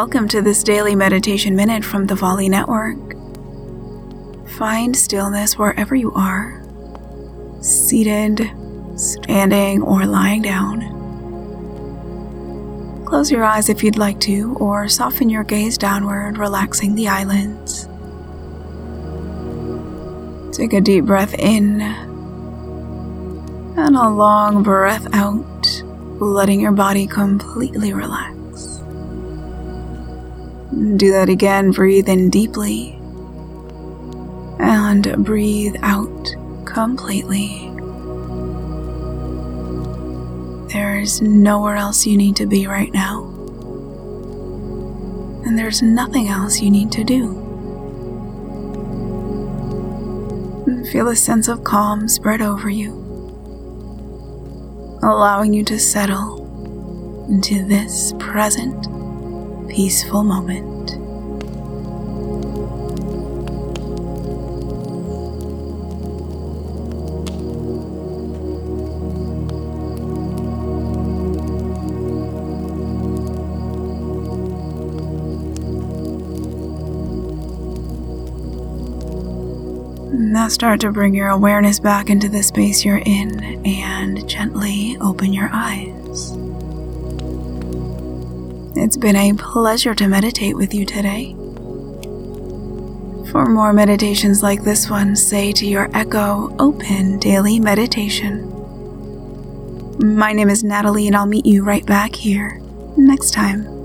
Welcome to this daily meditation minute from the Volley Network. Find stillness wherever you are, seated, standing, or lying down. Close your eyes if you'd like to, or soften your gaze downward, relaxing the eyelids. Take a deep breath in and a long breath out, letting your body completely relax. Do that again. Breathe in deeply and breathe out completely. There's nowhere else you need to be right now. And there's nothing else you need to do. Feel a sense of calm spread over you, allowing you to settle into this present peaceful moment. Now start to bring your awareness back into the space you're in and gently open your eyes. It's been a pleasure to meditate with you today. For more meditations like this one, say to your Echo Open Daily Meditation. My name is Natalie, and I'll meet you right back here next time.